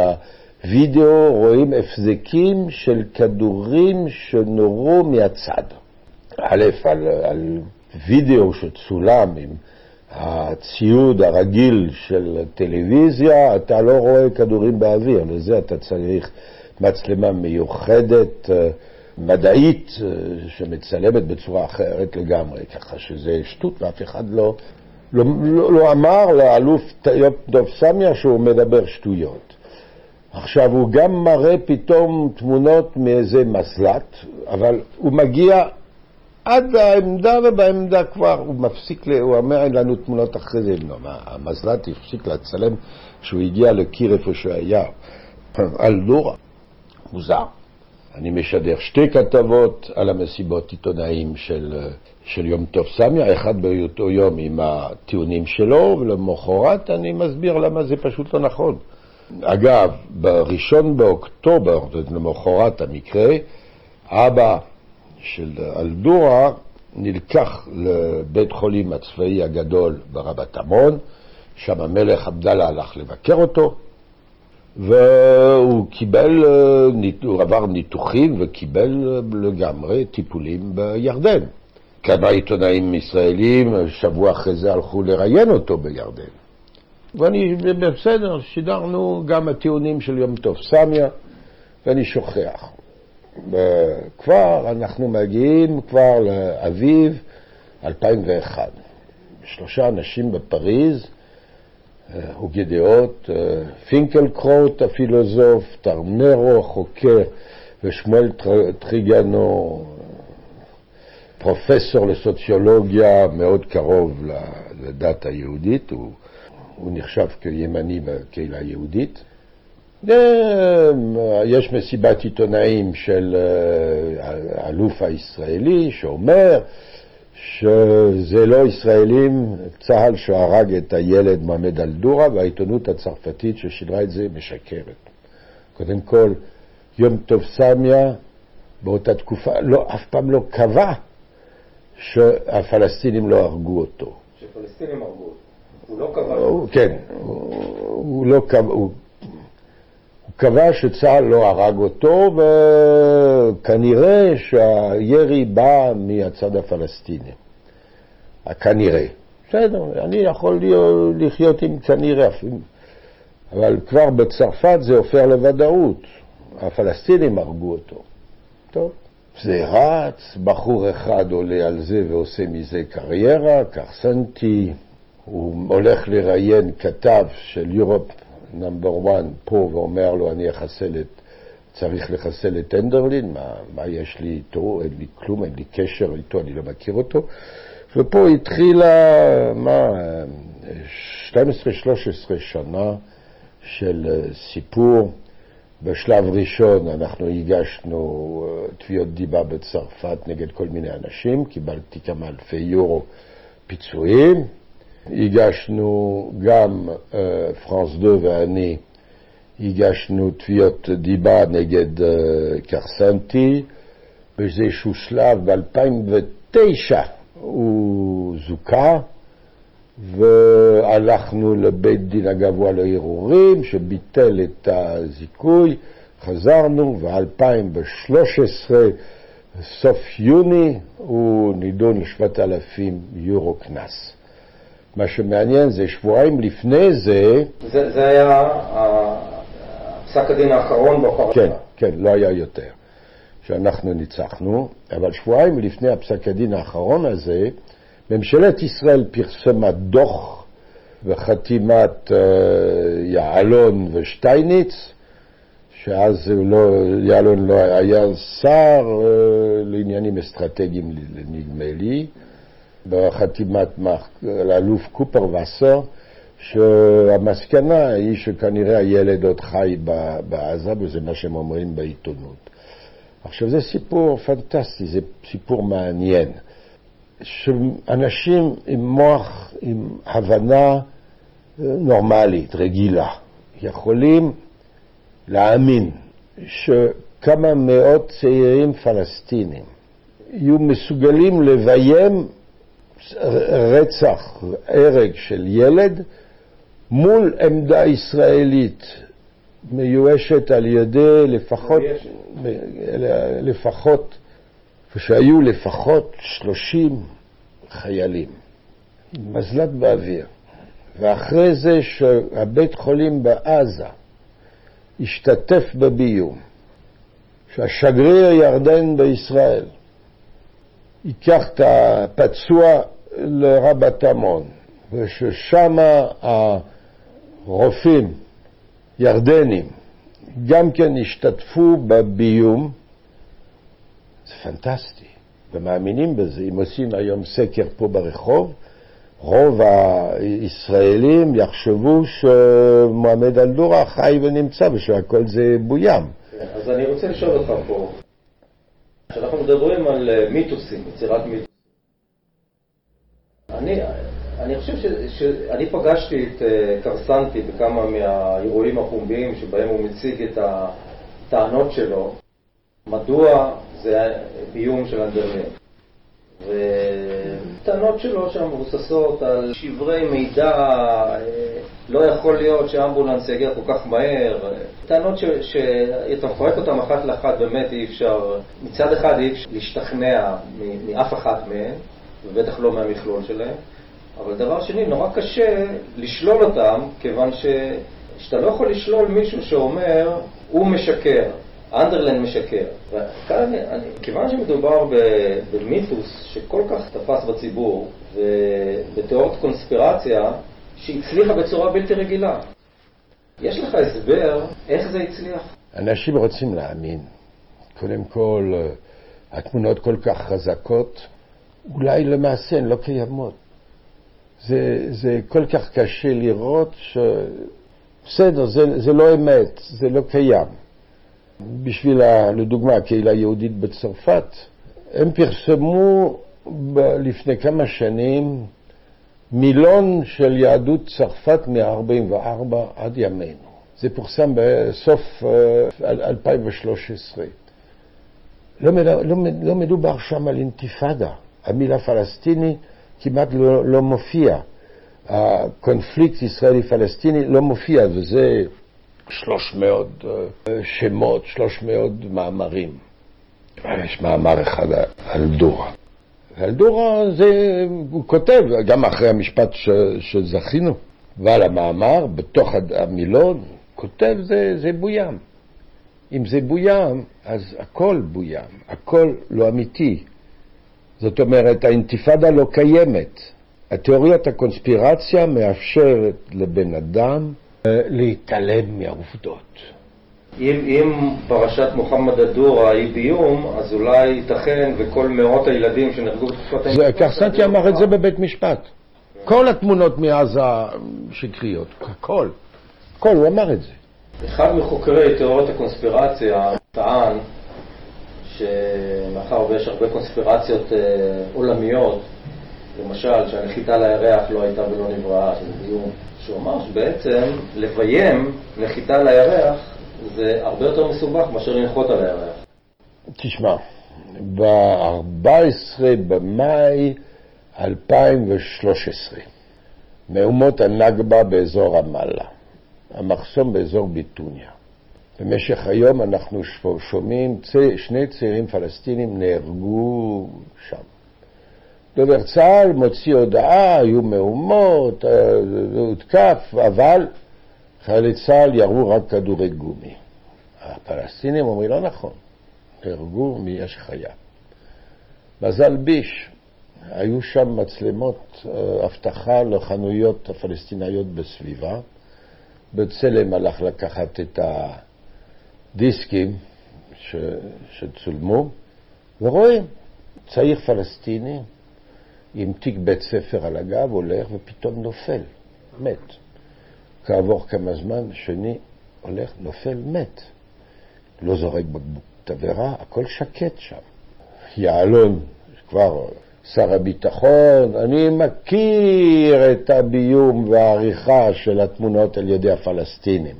הווידאו רואים הפזקים של כדורים שנורו מהצד. א', על, על וידאו שצולם עם הציוד הרגיל של טלוויזיה, אתה לא רואה כדורים באוויר, לזה אתה צריך מצלמה מיוחדת, אה, מדעית, אה, שמצלמת בצורה אחרת לגמרי, ככה שזה שטות ואף אחד לא, לא, לא, לא אמר לאלוף דב סמיה שהוא מדבר שטויות. עכשיו, הוא גם מראה פתאום תמונות מאיזה מסלט, אבל הוא מגיע עד העמדה, ובעמדה כבר הוא מפסיק, הוא אומר אין לנו תמונות אחרי זה. לא, המזל"ט הפסיק לצלם כשהוא הגיע לקיר איפה שהיה, על דורה. מוזר. אני משדר שתי כתבות על המסיבות עיתונאים של, של יום טוב סמיה, אחד באותו יום עם הטיעונים שלו, ולמחרת אני מסביר למה זה פשוט לא נכון. אגב, בראשון באוקטובר, למחרת המקרה, אבא של אלדורה נלקח לבית חולים הצבאי הגדול ברבת עמון, שם המלך עבדאללה הלך לבקר אותו, והוא קיבל, הוא עבר ניתוחים וקיבל לגמרי טיפולים בירדן. כמה עיתונאים ישראלים שבוע אחרי זה הלכו לראיין אותו בירדן. ואני, בסדר, שידרנו גם הטיעונים של יום טוב סמיה, ואני שוכח. וכבר אנחנו מגיעים כבר לאביב 2001. שלושה אנשים בפריז, הוגי דעות, פינקלקרוט הפילוסוף, טרנרו החוקר ושמואל טריגנו, פרופסור לסוציולוגיה מאוד קרוב לדת היהודית, הוא, הוא נחשב כימני בקהילה היהודית. יש מסיבת עיתונאים של האלוף הישראלי שאומר שזה לא ישראלים, צה"ל שהרג את הילד מועמד אלדורה והעיתונות הצרפתית ששידרה את זה משקרת. קודם כל, יום טוב סמיה באותה תקופה לא, אף פעם לא קבע שהפלסטינים לא הרגו אותו. שפלסטינים הרגו אותו. הוא לא קבע. כן, הוא, הוא לא קבע, הוא קבע שצה"ל לא הרג אותו, וכנראה שהירי בא מהצד הפלסטיני. כנראה. בסדר, אני יכול לחיות עם כנראה, אבל כבר בצרפת זה הופך לוודאות. הפלסטינים הרגו אותו. טוב, זה רץ, בחור אחד עולה על זה ועושה מזה קריירה, קרסנטי, הוא הולך לראיין כתב של יורופ נאמבר 1 פה ואומר לו, אני אחסל את, צריך לחסל את אנדרלין, מה, מה יש לי איתו, אין לי כלום, אין לי קשר איתו, אני לא מכיר אותו. ופה התחילה, מה, 12-13 שנה של סיפור. בשלב ראשון אנחנו הגשנו תביעות דיבה בצרפת נגד כל מיני אנשים, קיבלתי כמה אלפי יורו פיצויים. הגשנו גם פרנס דו ואני, הגשנו תביעות דיבה נגד קרסנטי. באיזשהו שלב, ב-2009, הוא זוכה, והלכנו לבית דין הגבוה לערעורים, שביטל את הזיכוי, חזרנו, ו-2013, סוף יוני, הוא נידון ל-7,000 יורו קנס. מה שמעניין זה שבועיים לפני זה... זה, זה היה פסק הדין האחרון בפרשה. כן, כן, לא היה יותר. שאנחנו ניצחנו, אבל שבועיים לפני הפסק הדין האחרון הזה, ממשלת ישראל פרסמה דוח וחתימת uh, יעלון ושטייניץ, שאז לא, יעלון לא היה שר uh, לעניינים אסטרטגיים, נדמה לי, בחתימת האלוף קופר וסר, שהמסקנה היא שכנראה הילד עוד חי בעזה, וזה מה שהם אומרים בעיתונות. עכשיו, זה סיפור פנטסטי, זה סיפור מעניין. שאנשים עם מוח, עם הבנה אה, נורמלית, רגילה, יכולים להאמין שכמה מאות צעירים פלסטינים יהיו מסוגלים לביים רצח, הרג של ילד מול עמדה ישראלית מיואשת על ידי לפחות, לפחות, ושהיו לפחות שלושים חיילים, מזל"ט באוויר. ואחרי זה שהבית חולים בעזה השתתף בביום, שהשגריר ירדן בישראל ייקח את הפצוע לרבת עמון, וששם הרופאים ירדנים גם כן השתתפו בביום, זה פנטסטי, ומאמינים בזה. אם עושים היום סקר פה ברחוב, רוב הישראלים יחשבו שמועמד אלדורה חי ונמצא ושהכל זה בוים. אז אני רוצה לשאול אותך פה, כשאנחנו מדברים על אה, מיתוסים, יצירת מיתוסים, אני, אני חושב שאני פגשתי את אה, קרסנטי בכמה מהאירועים הפומביים שבהם הוא מציג את הטענות שלו, מדוע זה ביום של אנדרלין. וטענות שלו שם מבוססות על שברי מידע, לא יכול להיות שאמבולנס יגיע כל כך מהר, טענות שאתה מפרק אותן אחת לאחת באמת אי אפשר, מצד אחד אי אפשר להשתכנע מאף אחת מהן, ובטח לא מהמכלול שלהן, אבל דבר שני, נורא קשה לשלול אותם, כיוון ש... שאתה לא יכול לשלול מישהו שאומר, הוא משקר. אנדרלנד משקר. וכאן, אני, כיוון שמדובר במיתוס שכל כך תפס בציבור, ובתיאוריית קונספירציה שהצליחה בצורה בלתי רגילה, יש לך הסבר איך זה הצליח? אנשים רוצים להאמין. קודם כל, התמונות כל כך חזקות, אולי למעשה הן לא קיימות. זה, זה כל כך קשה לראות ש... בסדר, זה, זה לא אמת, זה לא קיים. בשביל, לדוגמה, הקהילה היהודית בצרפת, הם פרסמו לפני כמה שנים מילון של יהדות צרפת מ-44 עד ימינו. זה פורסם בסוף 2013. אה, לא, לא, לא מדובר שם על אינתיפאדה. המילה פלסטיני כמעט לא, לא מופיע. הקונפליקט ישראלי-פלסטיני לא מופיע, וזה 300 אה, שמות, 300 מאמרים. יש מאמר אחד על דורה. על דורה זה, הוא כותב, גם אחרי המשפט ש, שזכינו, ועל המאמר, בתוך המילון, כותב זה, זה בוים. אם זה בוים, אז הכל בוים, הכל לא אמיתי. זאת אומרת, האינתיפאדה לא קיימת. התיאוריית הקונספירציה מאפשרת לבן אדם להתעלם מהעובדות. אם, אם פרשת מוחמד א-דורה היא ביום, אז אולי ייתכן וכל מאות הילדים שנהרגו בתקופת האינתיפאדה... קרסנטי אמר את זה בבית משפט. כל התמונות מעזה שקריות, הכל. הכל, הוא אמר את זה. אחד מחוקרי תיאוריות הקונספירציה טען שמאחר ויש הרבה קונספירציות אה, עולמיות, למשל שהנחיתה לירח לא הייתה ולא נבראה, שזה דיון, שהוא אמר שבעצם לביים נחיתה לירח זה הרבה יותר מסובך מאשר לנחות על הירח. תשמע, ב-14 במאי 2013, מהומות הנכבה באזור רמאללה, המחסום באזור ביטוניה. במשך היום אנחנו שומעים, שני צעירים פלסטינים נהרגו שם. דובר צה"ל מוציא הודעה, היו מהומות, אה, הותקף, אבל חיילי צה"ל ירו רק כדורי גומי. הפלסטינים אומרים, לא נכון, נהרגו מאש חיה. מזל ביש, היו שם מצלמות אה, אבטחה לחנויות הפלסטיניות בסביבה. בצלם הלך לקחת את הדיסקים ש... שצולמו, ורואים צעיר פלסטיני עם תיק בית ספר על הגב הולך ופתאום נופל, מת. כעבור כמה זמן, שני הולך, נופל, מת. לא זורק בקבוק תבערה, הכל שקט שם. יעלון, כבר שר הביטחון, אני מכיר את הביום והעריכה של התמונות על ידי הפלסטינים.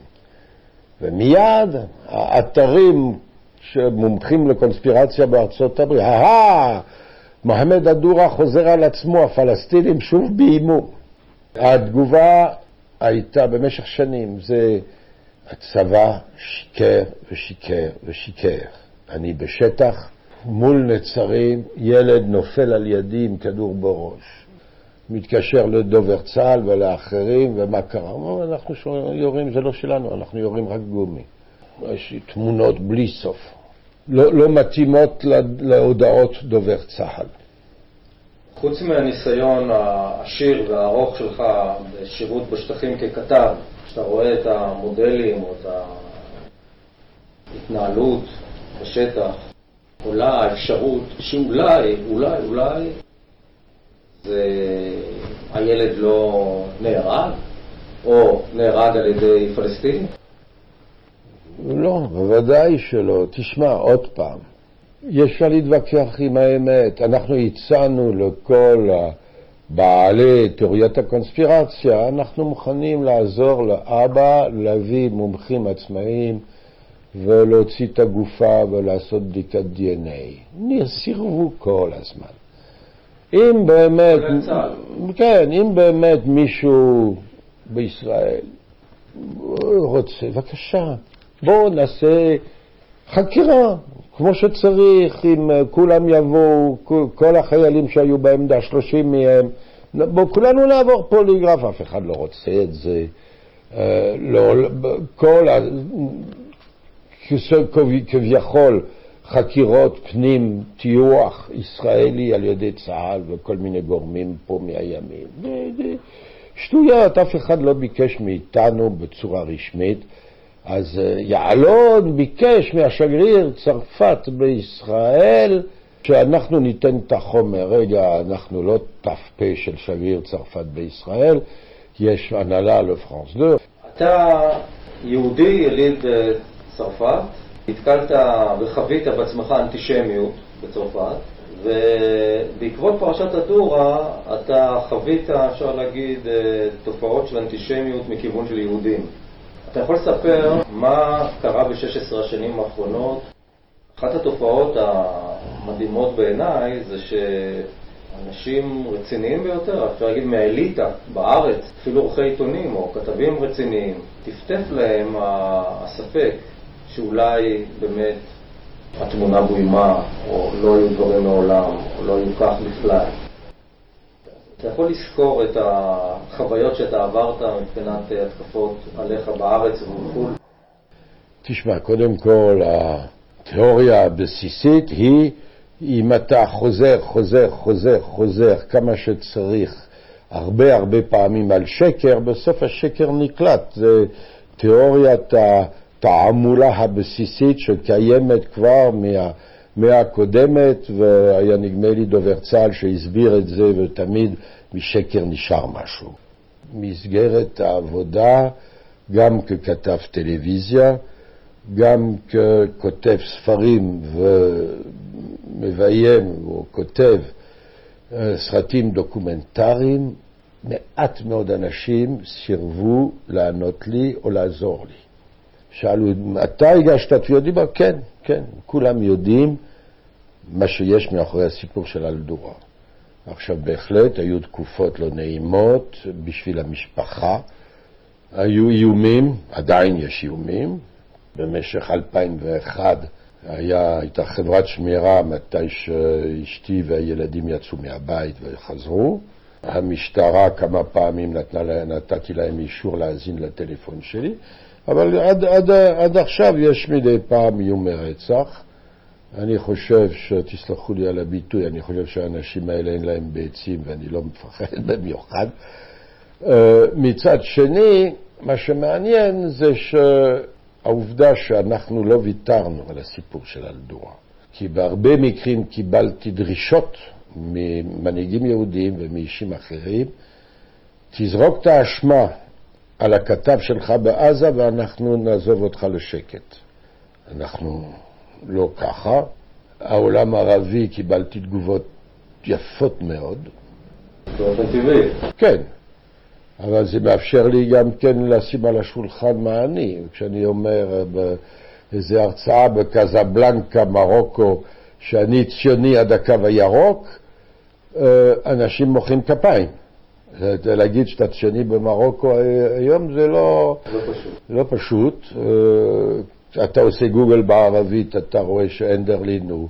ומיד האתרים שמומחים לקונספירציה בארצות הברית, אהה, מוחמד א-דורה חוזר על עצמו, הפלסטינים שוב ביימו. התגובה הייתה במשך שנים, זה הצבא שיקר ושיקר ושיקר. אני בשטח, מול נצרים, ילד נופל על ידי עם כדור בראש. מתקשר לדובר צה"ל ולאחרים, ומה קרה? אמרו, אנחנו יורים, זה לא שלנו, אנחנו יורים רק גומי. יש תמונות בלי סוף. לא, לא מתאימות להודעות דובר צה"ל. חוץ מהניסיון העשיר והארוך שלך בשירות בשטחים ככתב, כשאתה רואה את המודלים או את ההתנהלות בשטח, עולה האפשרות שאולי, אולי, אולי זה הילד לא נהרג, או נהרג על ידי פלסטינים? לא, בוודאי שלא. תשמע, עוד פעם, יש אפשר להתווכח עם האמת. אנחנו הצענו לכל בעלי תיאוריית הקונספירציה, אנחנו מוכנים לעזור לאבא להביא מומחים עצמאיים ולהוציא את הגופה ולעשות בדיקת DNA. סירבו כל הזמן. אם באמת, כן, אם באמת מישהו בישראל רוצה, בבקשה, בואו נעשה חקירה, כמו שצריך, אם כולם יבואו, כל החיילים שהיו בעמדה, שלושים מהם, בואו כולנו נעבור פוליגרף, אף אחד לא רוצה את זה. אה, לא, כל ה... כביכול חקירות פנים, טיוח ישראלי על ידי צה"ל וכל מיני גורמים פה מהימין. שטויות, אף אחד לא ביקש מאיתנו בצורה רשמית. אז אה, יעלון ביקש מהשגריר צרפת בישראל שאנחנו ניתן את החומר. רגע, אנחנו לא ת"פ של שגריר צרפת בישראל, יש הנהלה לפרנס 2. אתה יהודי יליד אה, צרפת, נתקלת וחווית בעצמך אנטישמיות בצרפת, ובעקבות פרשת הדורה אתה חווית, אפשר להגיד, אה, תופעות של אנטישמיות מכיוון של יהודים. אתה יכול לספר מה קרה ב-16 השנים האחרונות? אחת התופעות המדהימות בעיניי זה שאנשים רציניים ביותר, אפשר להגיד מהאליטה בארץ, אפילו עורכי עיתונים או כתבים רציניים, טפטף להם הספק שאולי באמת התמונה בוימה, או לא היו דברים מעולם, או לא היו כך בכלל. אתה יכול לזכור את החוויות שאתה עברת מבחינת התקפות עליך בארץ ובחו"ל? תשמע, קודם כל, התיאוריה הבסיסית היא אם אתה חוזר, חוזר, חוזר, חוזר כמה שצריך הרבה הרבה פעמים על שקר, בסוף השקר נקלט. זה תיאוריית התעמולה הבסיסית שקיימת כבר מה... המאה הקודמת, והיה נדמה לי דובר צה"ל שהסביר את זה, ותמיד משקר נשאר משהו. מסגרת העבודה, גם ככתב טלוויזיה, גם ככותב ספרים ומביים או כותב אה, סרטים דוקומנטריים, מעט מאוד אנשים סירבו לענות לי או לעזור לי. שאלו, אתה הגשת תביעות דיבה? כן, כן, כולם יודעים מה שיש מאחורי הסיפור של אלדורה. עכשיו, בהחלט היו תקופות לא נעימות בשביל המשפחה, היו איומים, עדיין יש איומים. במשך 2001 היה, הייתה חברת שמירה מתי שאשתי והילדים יצאו מהבית וחזרו. המשטרה כמה פעמים נתנה, נתתי להם אישור להאזין לטלפון שלי, אבל עד, עד, עד עכשיו יש מדי פעם איומי רצח. אני חושב, שתסלחו לי על הביטוי, אני חושב שהאנשים האלה אין להם ביצים ואני לא מפחד במיוחד. אה, מצד שני, מה שמעניין זה שהעובדה שאנחנו לא ויתרנו על הסיפור של אלדורה. כי בהרבה מקרים קיבלתי דרישות ממנהיגים יהודים ומאישים אחרים, תזרוק את האשמה על הכתב שלך בעזה ואנחנו נעזוב אותך לשקט. אנחנו לא ככה. העולם הערבי קיבלתי תגובות יפות מאוד. באופן טבעי. כן, אבל זה מאפשר לי גם כן לשים על השולחן מה אני. כשאני אומר באיזו הרצאה בקזבלנקה, מרוקו, שאני ציוני עד הקו הירוק, אה, אנשים מוחאים כפיים. להגיד שאתה ציוני במרוקו היום זה לא, לא פשוט. לא פשוט. אתה עושה גוגל בערבית, אתה רואה שאנדרלין הוא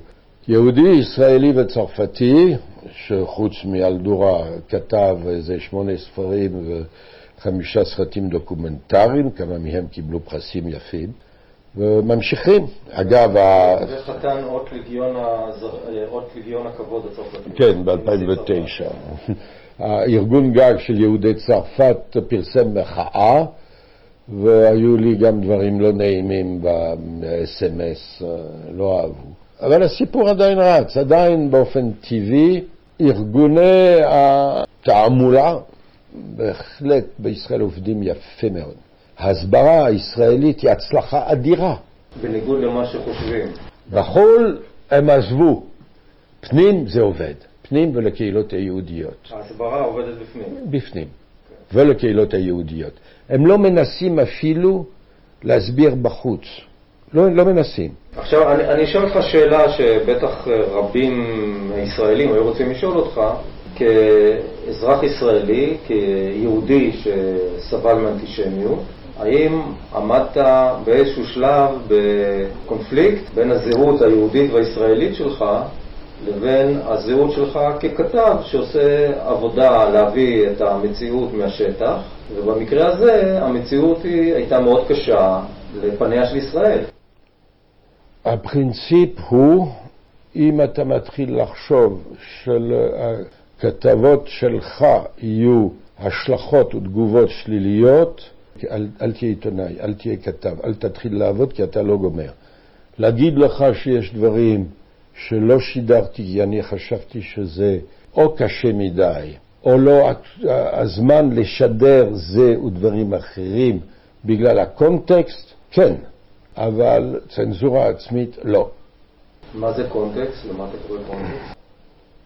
יהודי, ישראלי וצרפתי, שחוץ מאלדורה כתב איזה שמונה ספרים וחמישה סרטים דוקומנטריים, כמה מהם קיבלו פרסים יפים, וממשיכים. אגב, וחתן אות לגיון הכבוד הצרפתי. כן, ב-2009. הארגון גג של יהודי צרפת פרסם מחאה והיו לי גם דברים לא נעימים ב-SMS, לא אהבו. אבל הסיפור עדיין רץ, עדיין באופן טבעי ארגוני התעמולה בהחלט בישראל עובדים יפה מאוד. ההסברה הישראלית היא הצלחה אדירה. בניגוד למה שחושבים. בחו"ל הם עזבו. פנים זה עובד. פנים ולקהילות היהודיות. ההסברה עובדת בפנים. בפנים. ולקהילות היהודיות. הם לא מנסים אפילו להסביר בחוץ. לא, לא מנסים. עכשיו, אני, אני אשאל אותך שאלה שבטח רבים ישראלים היו רוצים לשאול אותך, כאזרח ישראלי, כיהודי שסבל מאנטישמיות, האם עמדת באיזשהו שלב בקונפליקט בין הזהות היהודית והישראלית שלך לבין הזהות שלך ככתב שעושה עבודה להביא את המציאות מהשטח, ובמקרה הזה המציאות היא הייתה מאוד קשה לפניה של ישראל. הפרינציפ הוא, אם אתה מתחיל לחשוב שלכתבות שלך יהיו השלכות ותגובות שליליות, אל, אל תהיה עיתונאי, אל תהיה כתב, אל תתחיל לעבוד כי אתה לא גומר. להגיד לך שיש דברים שלא שידרתי כי אני חשבתי שזה או קשה מדי, או לא הזמן לשדר זה ודברים אחרים בגלל הקונטקסט, כן, אבל צנזורה עצמית לא. מה זה קונטקסט? למה אתה קורא קונטקסט?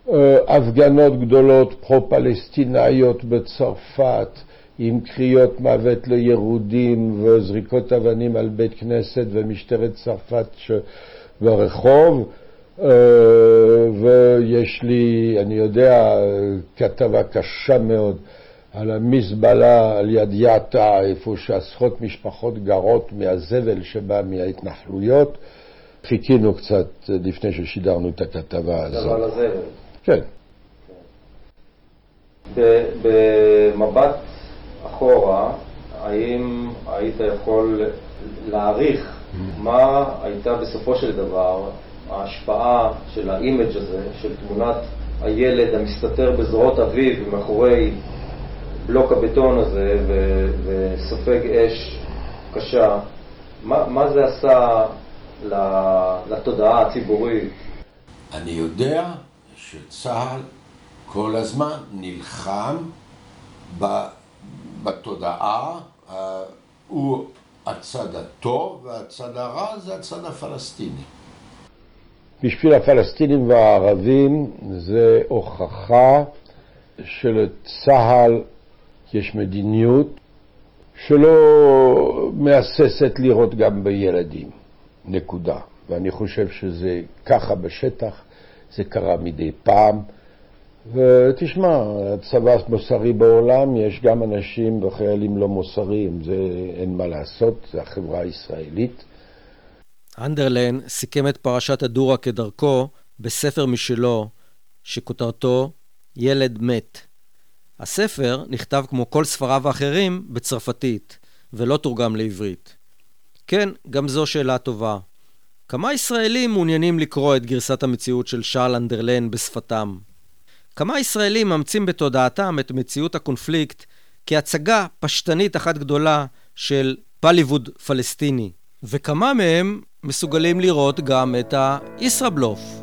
אה, הפגנות גדולות פרו-פלסטינאיות בצרפת עם קריאות מוות ליהודים וזריקות אבנים על בית כנסת ומשטרת צרפת ברחוב אה, ויש לי, אני יודע, כתבה קשה מאוד על המזבלה על יד יעטה, איפה שעשרות משפחות גרות מהזבל שבא מההתנחלויות. חיכינו קצת לפני ששידרנו את הכתבה הזאת. על הזבל. כן. במבט אחורה, האם היית יכול להעריך מה הייתה בסופו של דבר ההשפעה של האימג' הזה, של תמונת הילד המסתתר בזרועות אביו ומאחורי בלוק הבטון הזה וסופג אש קשה, מה, מה זה עשה לתודעה הציבורית? אני יודע שצה"ל כל הזמן נלחם בתודעה, הוא הצד הטוב והצד הרע זה הצד הפלסטיני. בשביל הפלסטינים והערבים זה הוכחה שלצה"ל יש מדיניות שלא מהססת לראות גם בילדים, נקודה. ואני חושב שזה ככה בשטח, זה קרה מדי פעם. ותשמע, הצבא מוסרי בעולם, יש גם אנשים וחיילים לא מוסריים, זה אין מה לעשות, זה החברה הישראלית. אנדרלן סיכם את פרשת הדורה כדרכו בספר משלו, שכותרתו ילד מת. הספר נכתב כמו כל ספריו האחרים בצרפתית, ולא תורגם לעברית. כן, גם זו שאלה טובה. כמה ישראלים מעוניינים לקרוא את גרסת המציאות של שרל אנדרלן בשפתם? כמה ישראלים מאמצים בתודעתם את מציאות הקונפליקט כהצגה פשטנית אחת גדולה של פליווד פלסטיני, וכמה מהם מסוגלים לראות גם את הישראבלוף.